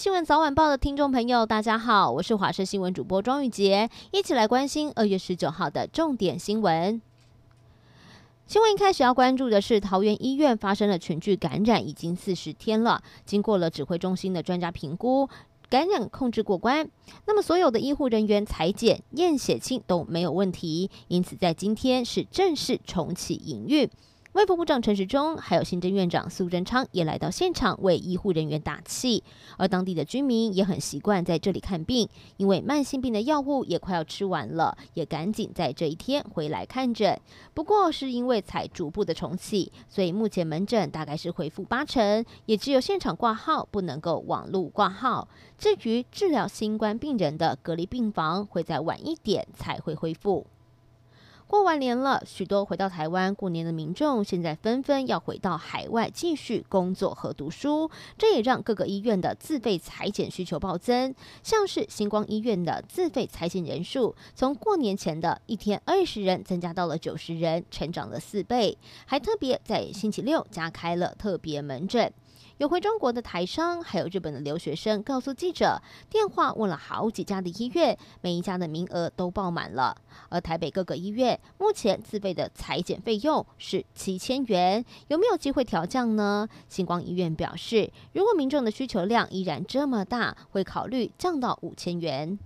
新闻早晚报的听众朋友，大家好，我是华视新闻主播庄玉洁，一起来关心二月十九号的重点新闻。新闻一开始要关注的是，桃园医院发生了群聚感染，已经四十天了，经过了指挥中心的专家评估，感染控制过关。那么所有的医护人员采检、验血清都没有问题，因此在今天是正式重启营运。卫福部长陈时中还有行政院长苏贞昌也来到现场为医护人员打气，而当地的居民也很习惯在这里看病，因为慢性病的药物也快要吃完了，也赶紧在这一天回来看诊。不过是因为才逐步的重启，所以目前门诊大概是恢复八成，也只有现场挂号不能够网络挂号。至于治疗新冠病人的隔离病房，会在晚一点才会恢复。过完年了，许多回到台湾过年的民众，现在纷纷要回到海外继续工作和读书，这也让各个医院的自费裁剪需求暴增。像是星光医院的自费裁剪人数，从过年前的一天二十人，增加到了九十人，成长了四倍，还特别在星期六加开了特别门诊。有回中国的台商，还有日本的留学生，告诉记者，电话问了好几家的医院，每一家的名额都爆满了。而台北各个医院目前自费的采检费用是七千元，有没有机会调降呢？星光医院表示，如果民众的需求量依然这么大，会考虑降到五千元。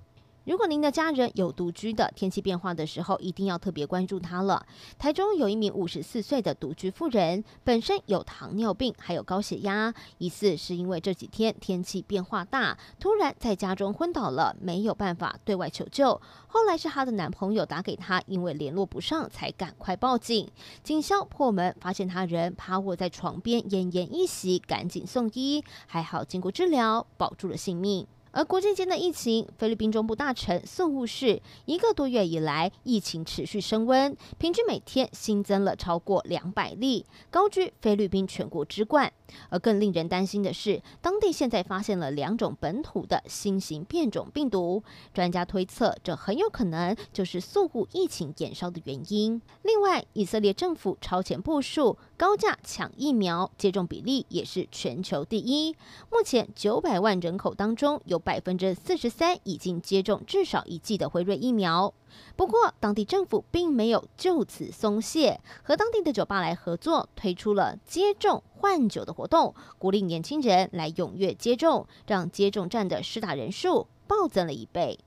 如果您的家人有独居的，天气变化的时候，一定要特别关注他了。台中有一名五十四岁的独居妇人，本身有糖尿病，还有高血压，疑似是因为这几天天气变化大，突然在家中昏倒了，没有办法对外求救。后来是她的男朋友打给她，因为联络不上，才赶快报警。警消破门，发现他人趴卧在床边，奄奄一息，赶紧送医，还好经过治疗，保住了性命。而国际间的疫情，菲律宾中部大城宿务市一个多月以来，疫情持续升温，平均每天新增了超过两百例，高居菲律宾全国之冠。而更令人担心的是，当地现在发现了两种本土的新型变种病毒，专家推测这很有可能就是宿务疫情延烧的原因。另外，以色列政府超前部署，高价抢疫苗，接种比例也是全球第一。目前九百万人口当中，有百分之四十三已经接种至少一剂的辉瑞疫苗。不过，当地政府并没有就此松懈，和当地的酒吧来合作，推出了接种换酒的活动，鼓励年轻人来踊跃接种，让接种站的施打人数暴增了一倍。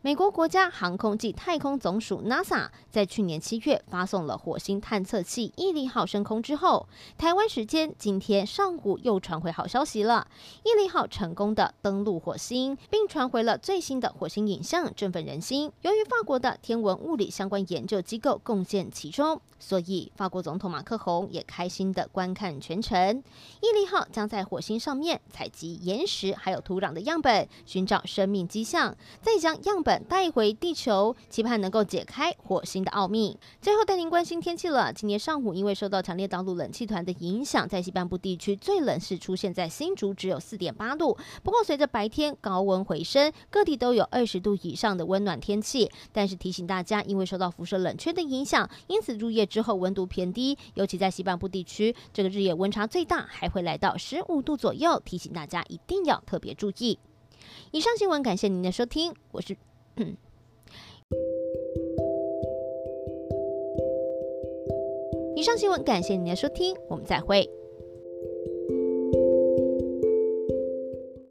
美国国家航空暨太空总署 NASA 在去年七月发送了火星探测器毅力号升空之后，台湾时间今天上午又传回好消息了，毅力号成功的登陆火星，并传回了最新的火星影像，振奋人心。由于法国的天文物理相关研究机构贡献其中，所以法国总统马克宏也开心的观看全程。毅力号将在火星上面采集岩石还有土壤的样本，寻找生命迹象，再将样。本带回地球，期盼能够解开火星的奥秘。最后带您关心天气了。今天上午因为受到强烈大陆冷气团的影响，在西半部地区最冷是出现在新竹，只有四点八度。不过随着白天高温回升，各地都有二十度以上的温暖天气。但是提醒大家，因为受到辐射冷却的影响，因此入夜之后温度偏低，尤其在西半部地区，这个日夜温差最大，还会来到十五度左右。提醒大家一定要特别注意。以上新闻，感谢您的收听，我是。以上新闻，感谢您的收听，我们再会。